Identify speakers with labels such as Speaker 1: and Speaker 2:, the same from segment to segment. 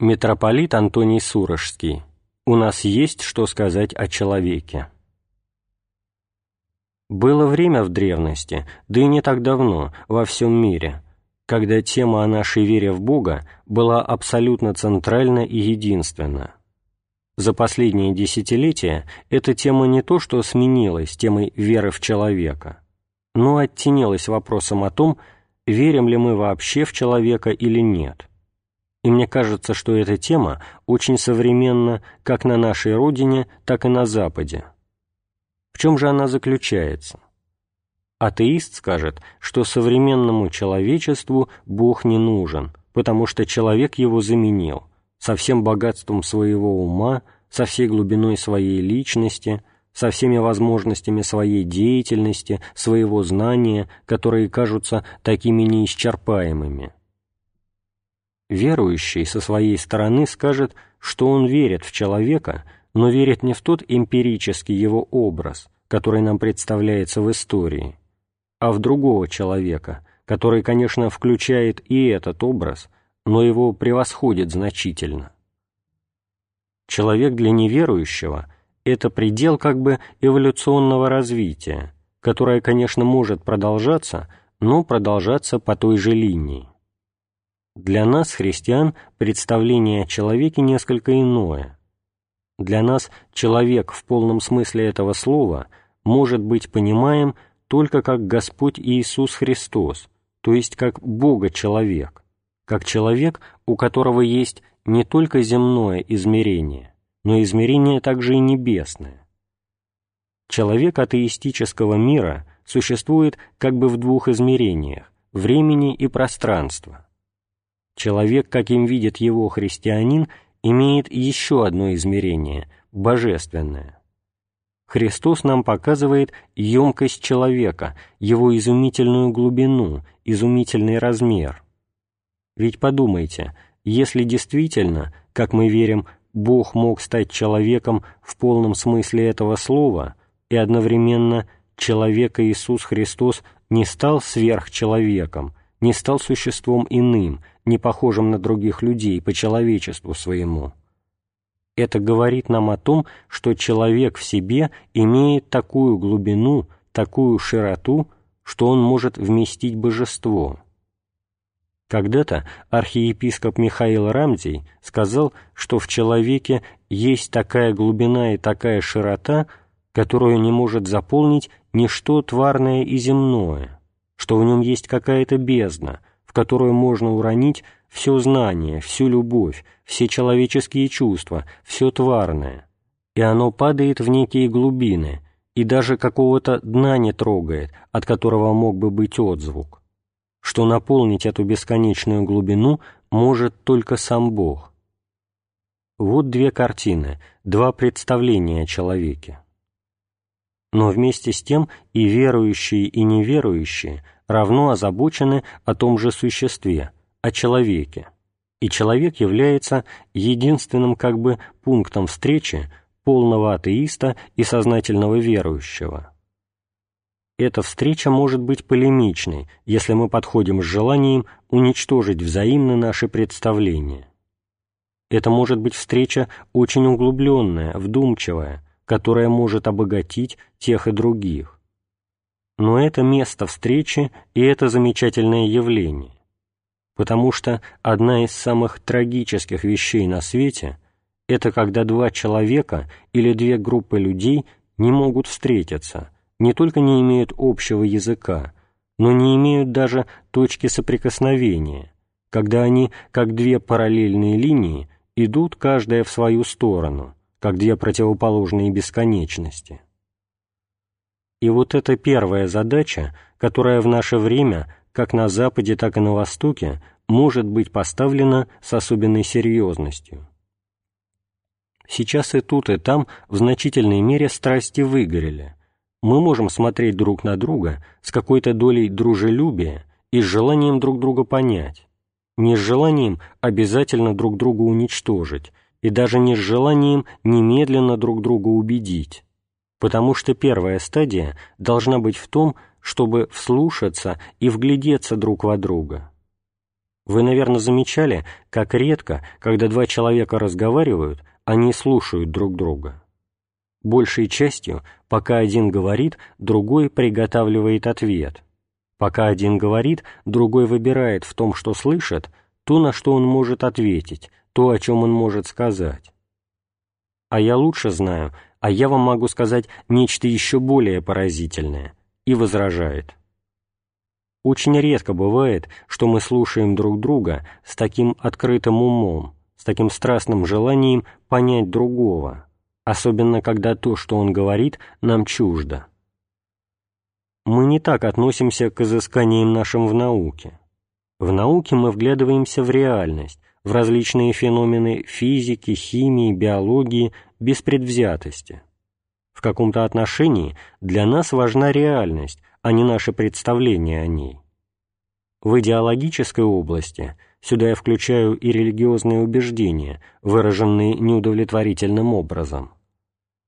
Speaker 1: Митрополит Антоний Сурожский. У нас есть что сказать о человеке. Было время в древности, да и не так давно, во всем мире, когда тема о нашей вере в Бога была абсолютно центральна и единственна. За последние десятилетия эта тема не то что сменилась темой веры в человека, но оттенилась вопросом о том, верим ли мы вообще в человека или нет. И мне кажется, что эта тема очень современна как на нашей родине, так и на Западе. В чем же она заключается? Атеист скажет, что современному человечеству Бог не нужен, потому что человек его заменил, со всем богатством своего ума, со всей глубиной своей личности, со всеми возможностями своей деятельности, своего знания, которые кажутся такими неисчерпаемыми. Верующий со своей стороны скажет, что он верит в человека – но верит не в тот эмпирический его образ, который нам представляется в истории, а в другого человека, который, конечно, включает и этот образ, но его превосходит значительно. Человек для неверующего – это предел как бы эволюционного развития, которое, конечно, может продолжаться, но продолжаться по той же линии. Для нас, христиан, представление о человеке несколько иное – для нас человек в полном смысле этого слова может быть понимаем только как Господь Иисус Христос, то есть как Бога-человек, как человек, у которого есть не только земное измерение, но измерение также и небесное. Человек атеистического мира существует как бы в двух измерениях – времени и пространства. Человек, каким видит его христианин – имеет еще одно измерение – божественное. Христос нам показывает емкость человека, его изумительную глубину, изумительный размер. Ведь подумайте, если действительно, как мы верим, Бог мог стать человеком в полном смысле этого слова, и одновременно человек Иисус Христос не стал сверхчеловеком, не стал существом иным, не похожим на других людей по человечеству своему. Это говорит нам о том, что человек в себе имеет такую глубину, такую широту, что он может вместить божество. Когда-то архиепископ Михаил Рамзий сказал, что в человеке есть такая глубина и такая широта, которую не может заполнить ничто тварное и земное, что в нем есть какая-то бездна, в которую можно уронить все знание, всю любовь, все человеческие чувства, все тварное, и оно падает в некие глубины, и даже какого-то дна не трогает, от которого мог бы быть отзвук, что наполнить эту бесконечную глубину может только сам Бог. Вот две картины, два представления о человеке. Но вместе с тем и верующие, и неверующие – равно озабочены о том же существе, о человеке, и человек является единственным как бы пунктом встречи полного атеиста и сознательного верующего. Эта встреча может быть полемичной, если мы подходим с желанием уничтожить взаимно наши представления. Это может быть встреча очень углубленная, вдумчивая, которая может обогатить тех и других. Но это место встречи и это замечательное явление, потому что одна из самых трагических вещей на свете – это когда два человека или две группы людей не могут встретиться, не только не имеют общего языка, но не имеют даже точки соприкосновения, когда они, как две параллельные линии, идут каждая в свою сторону, как две противоположные бесконечности. И вот эта первая задача, которая в наше время, как на Западе, так и на Востоке, может быть поставлена с особенной серьезностью. Сейчас и тут, и там в значительной мере страсти выгорели. Мы можем смотреть друг на друга с какой-то долей дружелюбия и с желанием друг друга понять, не с желанием обязательно друг друга уничтожить, и даже не с желанием немедленно друг друга убедить потому что первая стадия должна быть в том, чтобы вслушаться и вглядеться друг во друга. Вы, наверное, замечали, как редко, когда два человека разговаривают, они слушают друг друга. Большей частью, пока один говорит, другой приготавливает ответ. Пока один говорит, другой выбирает в том, что слышит, то, на что он может ответить, то, о чем он может сказать. А я лучше знаю, а я вам могу сказать нечто еще более поразительное, и возражает. Очень редко бывает, что мы слушаем друг друга с таким открытым умом, с таким страстным желанием понять другого, особенно когда то, что он говорит, нам чуждо. Мы не так относимся к изысканиям нашим в науке. В науке мы вглядываемся в реальность, в различные феномены физики, химии, биологии без предвзятости. В каком-то отношении для нас важна реальность, а не наше представление о ней. В идеологической области сюда я включаю и религиозные убеждения, выраженные неудовлетворительным образом.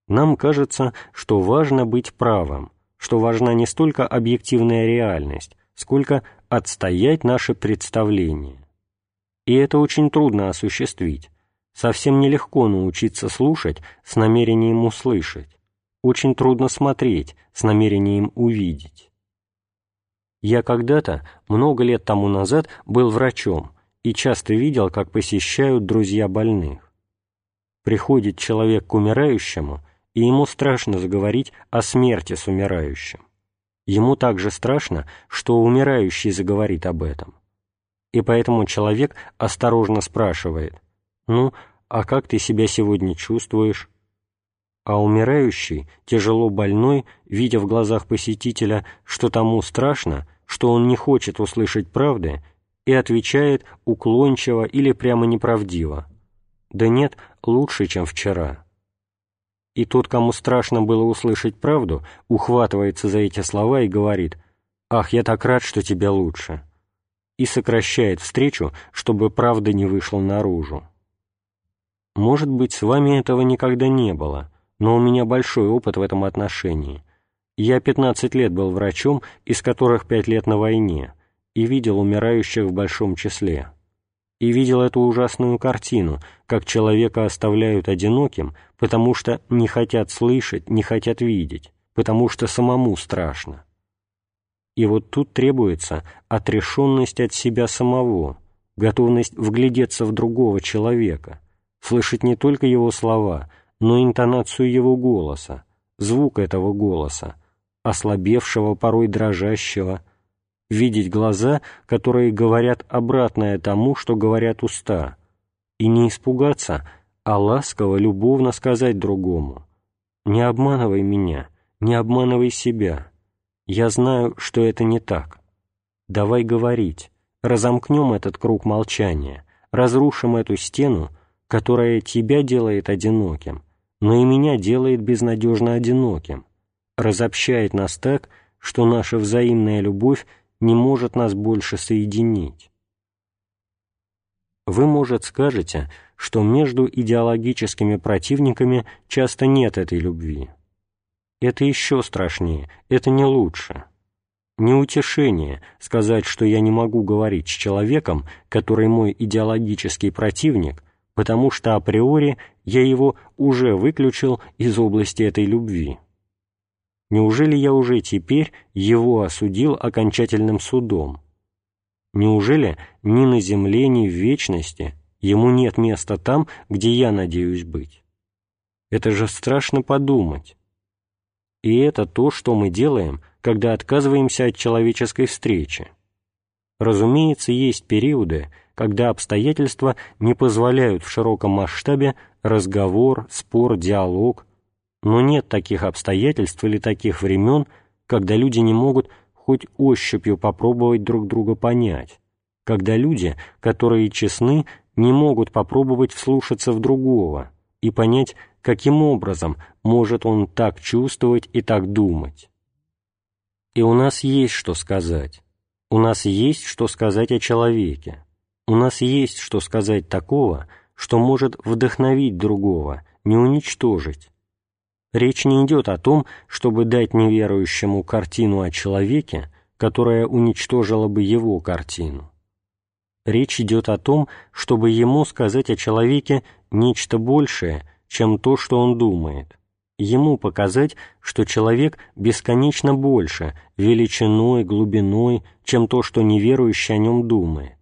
Speaker 1: Нам кажется, что важно быть правым, что важна не столько объективная реальность, сколько отстоять наше представление. И это очень трудно осуществить. Совсем нелегко научиться слушать с намерением услышать. Очень трудно смотреть с намерением увидеть. Я когда-то, много лет тому назад, был врачом и часто видел, как посещают друзья больных. Приходит человек к умирающему, и ему страшно заговорить о смерти с умирающим. Ему также страшно, что умирающий заговорит об этом. И поэтому человек осторожно спрашивает, «Ну, а как ты себя сегодня чувствуешь?» А умирающий, тяжело больной, видя в глазах посетителя, что тому страшно, что он не хочет услышать правды, и отвечает уклончиво или прямо неправдиво. «Да нет, лучше, чем вчера». И тот, кому страшно было услышать правду, ухватывается за эти слова и говорит «Ах, я так рад, что тебе лучше», и сокращает встречу, чтобы правда не вышла наружу. Может быть, с вами этого никогда не было, но у меня большой опыт в этом отношении. Я 15 лет был врачом, из которых 5 лет на войне, и видел умирающих в большом числе. И видел эту ужасную картину, как человека оставляют одиноким, потому что не хотят слышать, не хотят видеть, потому что самому страшно. И вот тут требуется отрешенность от себя самого, готовность вглядеться в другого человека, слышать не только его слова, но интонацию его голоса, звук этого голоса, ослабевшего, порой дрожащего, видеть глаза, которые говорят обратное тому, что говорят уста, и не испугаться, а ласково, любовно сказать другому «Не обманывай меня, не обманывай себя. Я знаю, что это не так. Давай говорить, разомкнем этот круг молчания, разрушим эту стену, которая тебя делает одиноким, но и меня делает безнадежно одиноким, разобщает нас так, что наша взаимная любовь не может нас больше соединить. Вы, может, скажете, что между идеологическими противниками часто нет этой любви. Это еще страшнее, это не лучше. Не утешение сказать, что я не могу говорить с человеком, который мой идеологический противник, потому что априори я его уже выключил из области этой любви. Неужели я уже теперь его осудил окончательным судом? Неужели ни на земле, ни в вечности ему нет места там, где я надеюсь быть? Это же страшно подумать. И это то, что мы делаем, когда отказываемся от человеческой встречи. Разумеется, есть периоды, когда обстоятельства не позволяют в широком масштабе разговор, спор, диалог, но нет таких обстоятельств или таких времен, когда люди не могут хоть ощупью попробовать друг друга понять, когда люди, которые честны, не могут попробовать вслушаться в другого и понять, каким образом может он так чувствовать и так думать. И у нас есть что сказать. У нас есть что сказать о человеке. У нас есть что сказать такого, что может вдохновить другого, не уничтожить, Речь не идет о том, чтобы дать неверующему картину о человеке, которая уничтожила бы его картину. Речь идет о том, чтобы ему сказать о человеке нечто большее, чем то, что он думает. Ему показать, что человек бесконечно больше, величиной, глубиной, чем то, что неверующий о нем думает.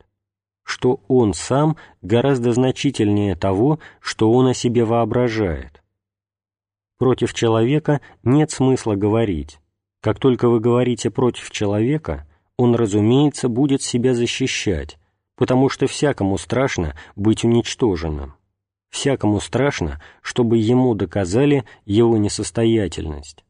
Speaker 1: Что он сам гораздо значительнее того, что он о себе воображает. Против человека нет смысла говорить. Как только вы говорите против человека, он, разумеется, будет себя защищать, потому что всякому страшно быть уничтоженным. Всякому страшно, чтобы ему доказали его несостоятельность.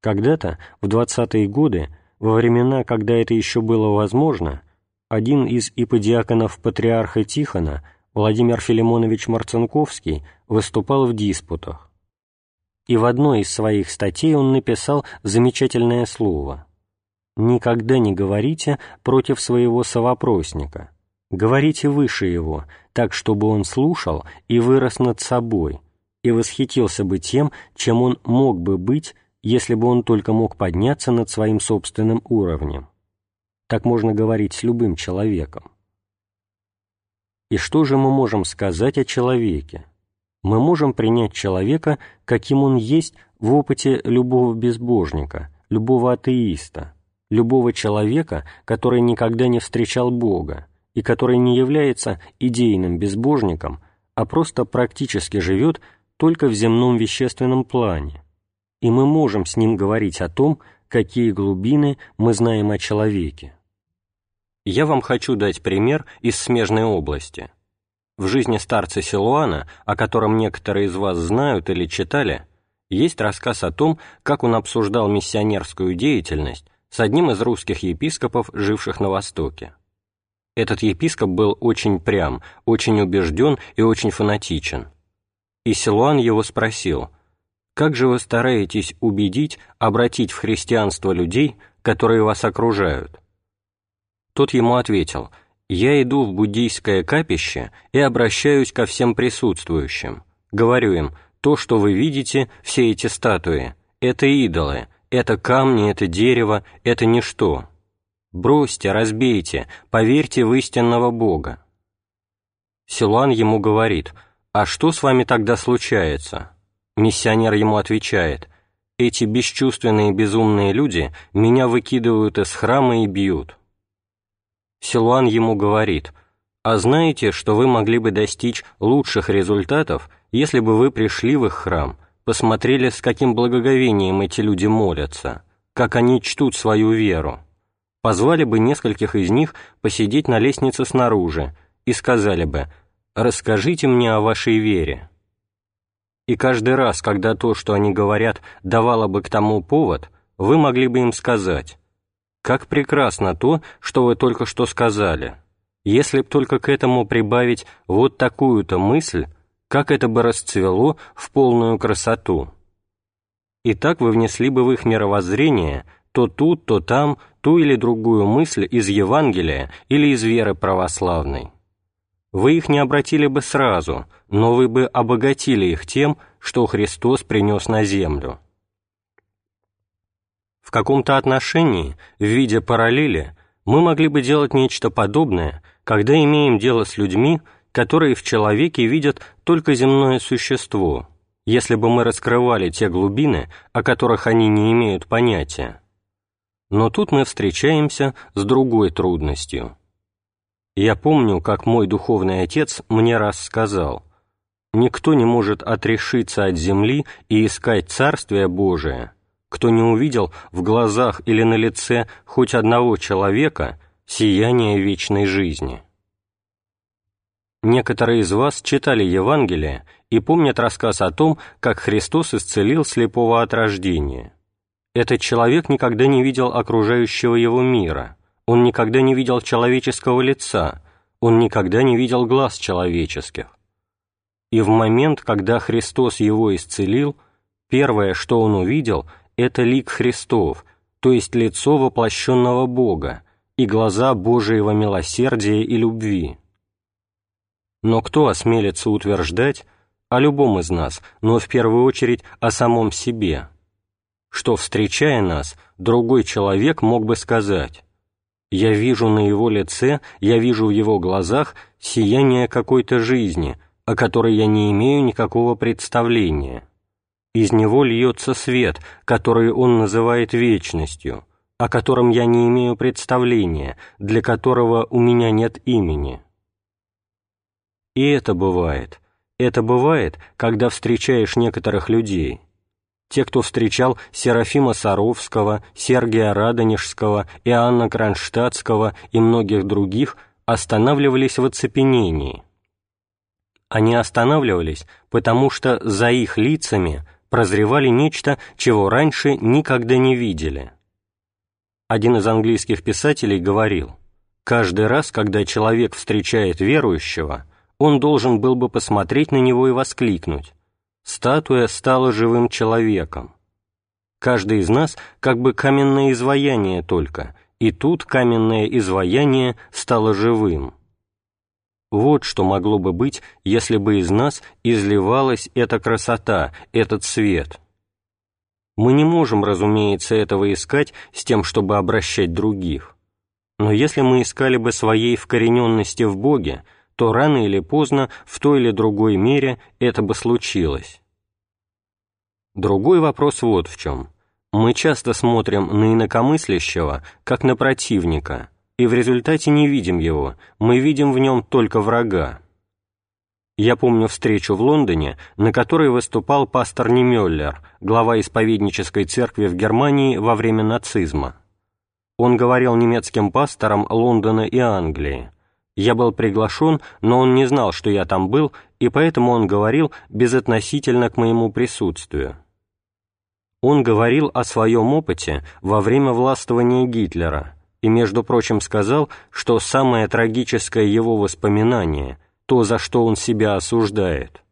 Speaker 1: Когда-то, в двадцатые годы, во времена, когда это еще было возможно, один из иподиаконов патриарха Тихона, Владимир Филимонович Марцинковский, выступал в диспутах. И в одной из своих статей он написал замечательное слово «Никогда не говорите против своего совопросника» Говорите выше его, так, чтобы он слушал и вырос над собой, и восхитился бы тем, чем он мог бы быть, если бы он только мог подняться над своим собственным уровнем. Так можно говорить с любым человеком. И что же мы можем сказать о человеке? Мы можем принять человека, каким он есть в опыте любого безбожника, любого атеиста, любого человека, который никогда не встречал Бога, и который не является идейным безбожником, а просто практически живет только в земном вещественном плане. И мы можем с ним говорить о том, какие глубины мы знаем о человеке. Я вам хочу дать пример из смежной области. В жизни старца Силуана, о котором некоторые из вас знают или читали, есть рассказ о том, как он обсуждал миссионерскую деятельность с одним из русских епископов, живших на Востоке. Этот епископ был очень прям, очень убежден и очень фанатичен. И Силуан его спросил, «Как же вы стараетесь убедить, обратить в христианство людей, которые вас окружают?» Тот ему ответил, «Я иду в буддийское капище и обращаюсь ко всем присутствующим. Говорю им, то, что вы видите, все эти статуи, это идолы, это камни, это дерево, это ничто. Бросьте, разбейте, поверьте в истинного Бога. Силуан ему говорит, а что с вами тогда случается? Миссионер ему отвечает, эти бесчувственные безумные люди меня выкидывают из храма и бьют. Силуан ему говорит, а знаете, что вы могли бы достичь лучших результатов, если бы вы пришли в их храм, посмотрели, с каким благоговением эти люди молятся, как они чтут свою веру позвали бы нескольких из них посидеть на лестнице снаружи и сказали бы «Расскажите мне о вашей вере». И каждый раз, когда то, что они говорят, давало бы к тому повод, вы могли бы им сказать «Как прекрасно то, что вы только что сказали! Если б только к этому прибавить вот такую-то мысль, как это бы расцвело в полную красоту!» И так вы внесли бы в их мировоззрение – то тут, то там ту или другую мысль из Евангелия или из веры православной. Вы их не обратили бы сразу, но вы бы обогатили их тем, что Христос принес на землю. В каком-то отношении, в виде параллели, мы могли бы делать нечто подобное, когда имеем дело с людьми, которые в человеке видят только земное существо, если бы мы раскрывали те глубины, о которых они не имеют понятия. Но тут мы встречаемся с другой трудностью. Я помню, как мой духовный отец мне раз сказал, «Никто не может отрешиться от земли и искать Царствие Божие, кто не увидел в глазах или на лице хоть одного человека сияние вечной жизни». Некоторые из вас читали Евангелие и помнят рассказ о том, как Христос исцелил слепого от рождения – этот человек никогда не видел окружающего его мира, он никогда не видел человеческого лица, он никогда не видел глаз человеческих. И в момент, когда Христос его исцелил, первое, что он увидел, это лик Христов, то есть лицо воплощенного Бога и глаза Божьего милосердия и любви. Но кто осмелится утверждать о любом из нас, но в первую очередь о самом себе – что, встречая нас, другой человек мог бы сказать Я вижу на его лице, я вижу в его глазах сияние какой-то жизни, о которой я не имею никакого представления. Из него льется свет, который он называет вечностью, о котором я не имею представления, для которого у меня нет имени. И это бывает. Это бывает, когда встречаешь некоторых людей. Те, кто встречал Серафима Саровского, Сергия Радонежского, Иоанна Кронштадтского и многих других, останавливались в оцепенении. Они останавливались, потому что за их лицами прозревали нечто, чего раньше никогда не видели. Один из английских писателей говорил, «Каждый раз, когда человек встречает верующего, он должен был бы посмотреть на него и воскликнуть. Статуя стала живым человеком. Каждый из нас как бы каменное изваяние только, и тут каменное изваяние стало живым. Вот что могло бы быть, если бы из нас изливалась эта красота, этот свет. Мы не можем, разумеется, этого искать с тем, чтобы обращать других. Но если мы искали бы своей вкорененности в Боге, то рано или поздно в той или другой мере это бы случилось. Другой вопрос вот в чем. Мы часто смотрим на инакомыслящего, как на противника, и в результате не видим его, мы видим в нем только врага. Я помню встречу в Лондоне, на которой выступал пастор Немеллер, глава исповеднической церкви в Германии во время нацизма. Он говорил немецким пасторам Лондона и Англии. Я был приглашен, но он не знал, что я там был, и поэтому он говорил безотносительно к моему присутствию. Он говорил о своем опыте во время властвования Гитлера и, между прочим, сказал, что самое трагическое его воспоминание, то, за что он себя осуждает.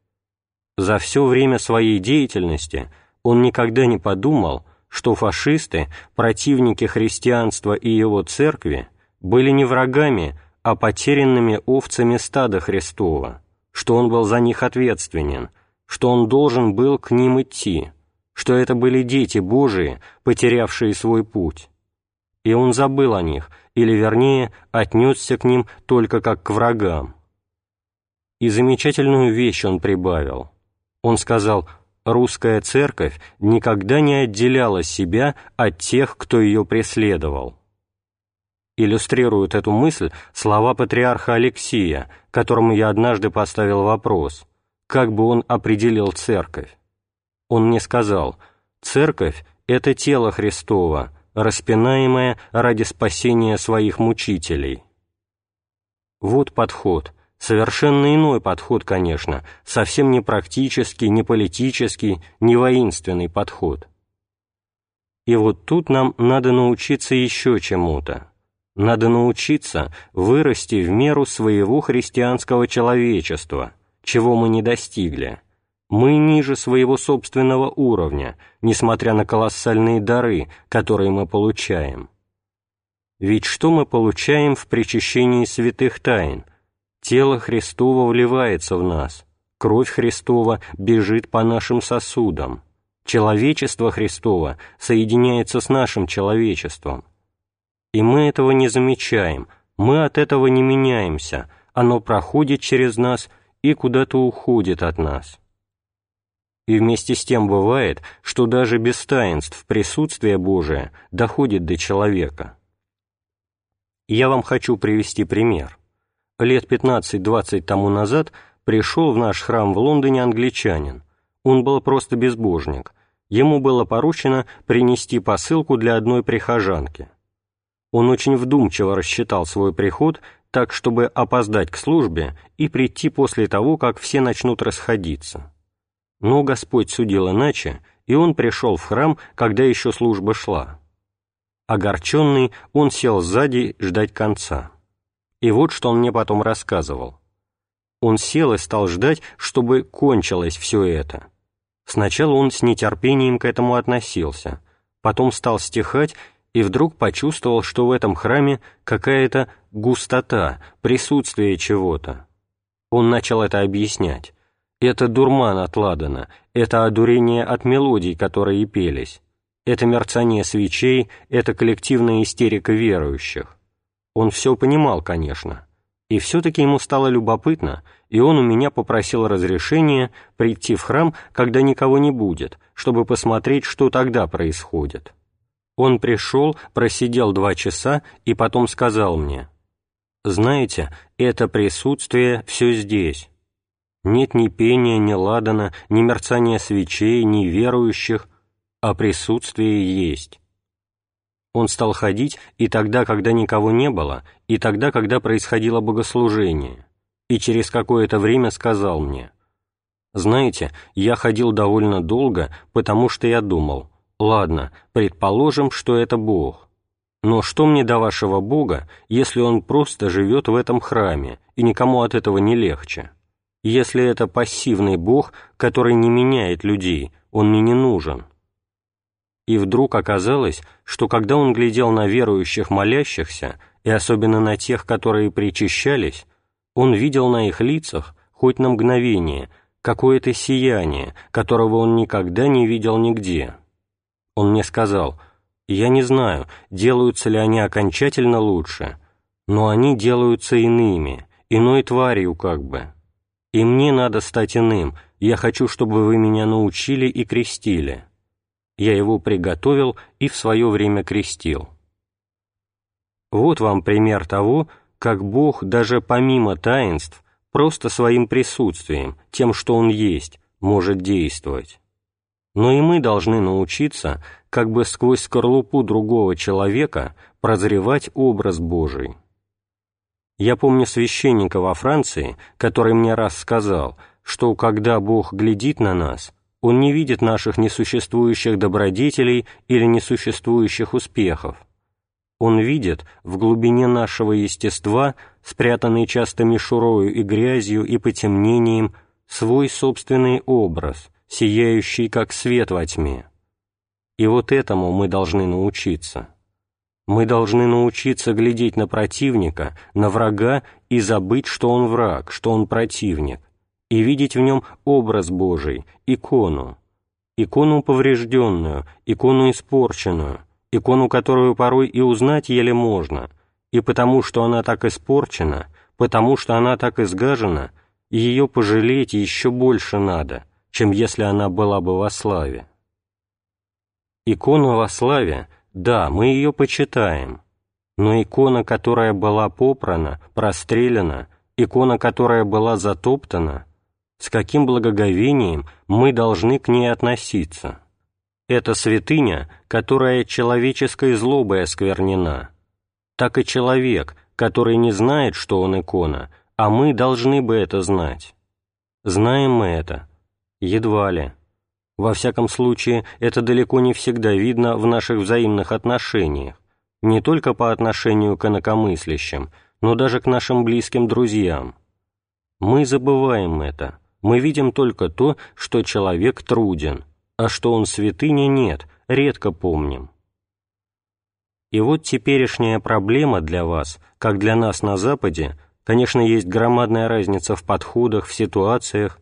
Speaker 1: За все время своей деятельности он никогда не подумал, что фашисты, противники христианства и его церкви, были не врагами, а потерянными овцами стада Христова, что он был за них ответственен, что он должен был к ним идти, что это были дети Божии, потерявшие свой путь. И он забыл о них, или, вернее, отнесся к ним только как к врагам. И замечательную вещь он прибавил. Он сказал, «Русская церковь никогда не отделяла себя от тех, кто ее преследовал». Иллюстрируют эту мысль слова патриарха Алексия, которому я однажды поставил вопрос, как бы он определил церковь. Он мне сказал, «Церковь — это тело Христово, распинаемое ради спасения своих мучителей». Вот подход, совершенно иной подход, конечно, совсем не практический, не политический, не воинственный подход. И вот тут нам надо научиться еще чему-то. Надо научиться вырасти в меру своего христианского человечества, чего мы не достигли. Мы ниже своего собственного уровня, несмотря на колоссальные дары, которые мы получаем. Ведь что мы получаем в причащении святых тайн? Тело Христово вливается в нас, кровь Христова бежит по нашим сосудам, человечество Христово соединяется с нашим человечеством. И мы этого не замечаем, мы от этого не меняемся, оно проходит через нас и куда-то уходит от нас. И вместе с тем бывает, что даже без таинств присутствие Божие доходит до человека. Я вам хочу привести пример. Лет 15-20 тому назад пришел в наш храм в Лондоне англичанин. Он был просто безбожник. Ему было поручено принести посылку для одной прихожанки. Он очень вдумчиво рассчитал свой приход так, чтобы опоздать к службе и прийти после того, как все начнут расходиться. Но Господь судил иначе, и он пришел в храм, когда еще служба шла. Огорченный, он сел сзади ждать конца. И вот что он мне потом рассказывал. Он сел и стал ждать, чтобы кончилось все это. Сначала он с нетерпением к этому относился, потом стал стихать и вдруг почувствовал, что в этом храме какая-то густота, присутствие чего-то. Он начал это объяснять. Это дурман от ладана, это одурение от мелодий, которые пелись, это мерцание свечей, это коллективная истерика верующих. Он все понимал, конечно. И все-таки ему стало любопытно, и он у меня попросил разрешения прийти в храм, когда никого не будет, чтобы посмотреть, что тогда происходит. Он пришел, просидел два часа и потом сказал мне, «Знаете, это присутствие все здесь. Нет ни пения, ни ладана, ни мерцания свечей, ни верующих, а присутствие есть». Он стал ходить и тогда, когда никого не было, и тогда, когда происходило богослужение, и через какое-то время сказал мне, «Знаете, я ходил довольно долго, потому что я думал, Ладно, предположим, что это Бог. Но что мне до вашего Бога, если Он просто живет в этом храме, и никому от этого не легче? Если это пассивный Бог, который не меняет людей, Он мне не нужен. И вдруг оказалось, что когда он глядел на верующих молящихся, и особенно на тех, которые причащались, он видел на их лицах, хоть на мгновение, какое-то сияние, которого он никогда не видел нигде. Он мне сказал, «Я не знаю, делаются ли они окончательно лучше, но они делаются иными, иной тварью как бы. И мне надо стать иным, я хочу, чтобы вы меня научили и крестили». Я его приготовил и в свое время крестил. Вот вам пример того, как Бог даже помимо таинств, просто своим присутствием, тем, что Он есть, может действовать но и мы должны научиться как бы сквозь скорлупу другого человека прозревать образ Божий. Я помню священника во Франции, который мне раз сказал, что когда Бог глядит на нас, Он не видит наших несуществующих добродетелей или несуществующих успехов. Он видит в глубине нашего естества, спрятанный часто мишурою и грязью и потемнением, свой собственный образ – сияющий, как свет во тьме. И вот этому мы должны научиться. Мы должны научиться глядеть на противника, на врага и забыть, что он враг, что он противник, и видеть в нем образ Божий, икону, икону поврежденную, икону испорченную, икону, которую порой и узнать еле можно, и потому что она так испорчена, потому что она так изгажена, ее пожалеть еще больше надо, чем если она была бы во славе. Икону во славе, да, мы ее почитаем, но икона, которая была попрана, прострелена, икона, которая была затоптана, с каким благоговением мы должны к ней относиться. Это святыня, которая человеческой злобой осквернена. Так и человек, который не знает, что он икона, а мы должны бы это знать. Знаем мы это, Едва ли. Во всяком случае, это далеко не всегда видно в наших взаимных отношениях, не только по отношению к инакомыслящим, но даже к нашим близким друзьям. Мы забываем это, мы видим только то, что человек труден, а что он святыня нет, редко помним. И вот теперешняя проблема для вас, как для нас на Западе, конечно, есть громадная разница в подходах, в ситуациях,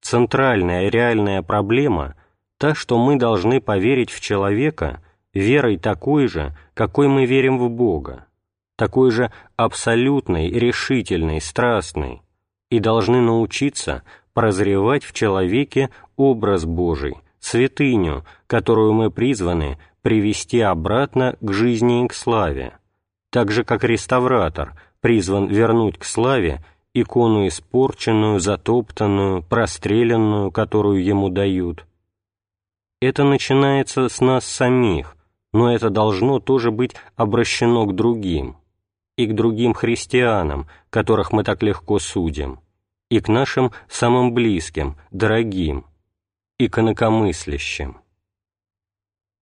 Speaker 1: Центральная реальная проблема – та, что мы должны поверить в человека верой такой же, какой мы верим в Бога, такой же абсолютной, решительной, страстной, и должны научиться прозревать в человеке образ Божий, святыню, которую мы призваны привести обратно к жизни и к славе, так же как реставратор призван вернуть к славе икону испорченную, затоптанную, простреленную, которую ему дают. Это начинается с нас самих, но это должно тоже быть обращено к другим, и к другим христианам, которых мы так легко судим, и к нашим самым близким, дорогим, и к инакомыслящим.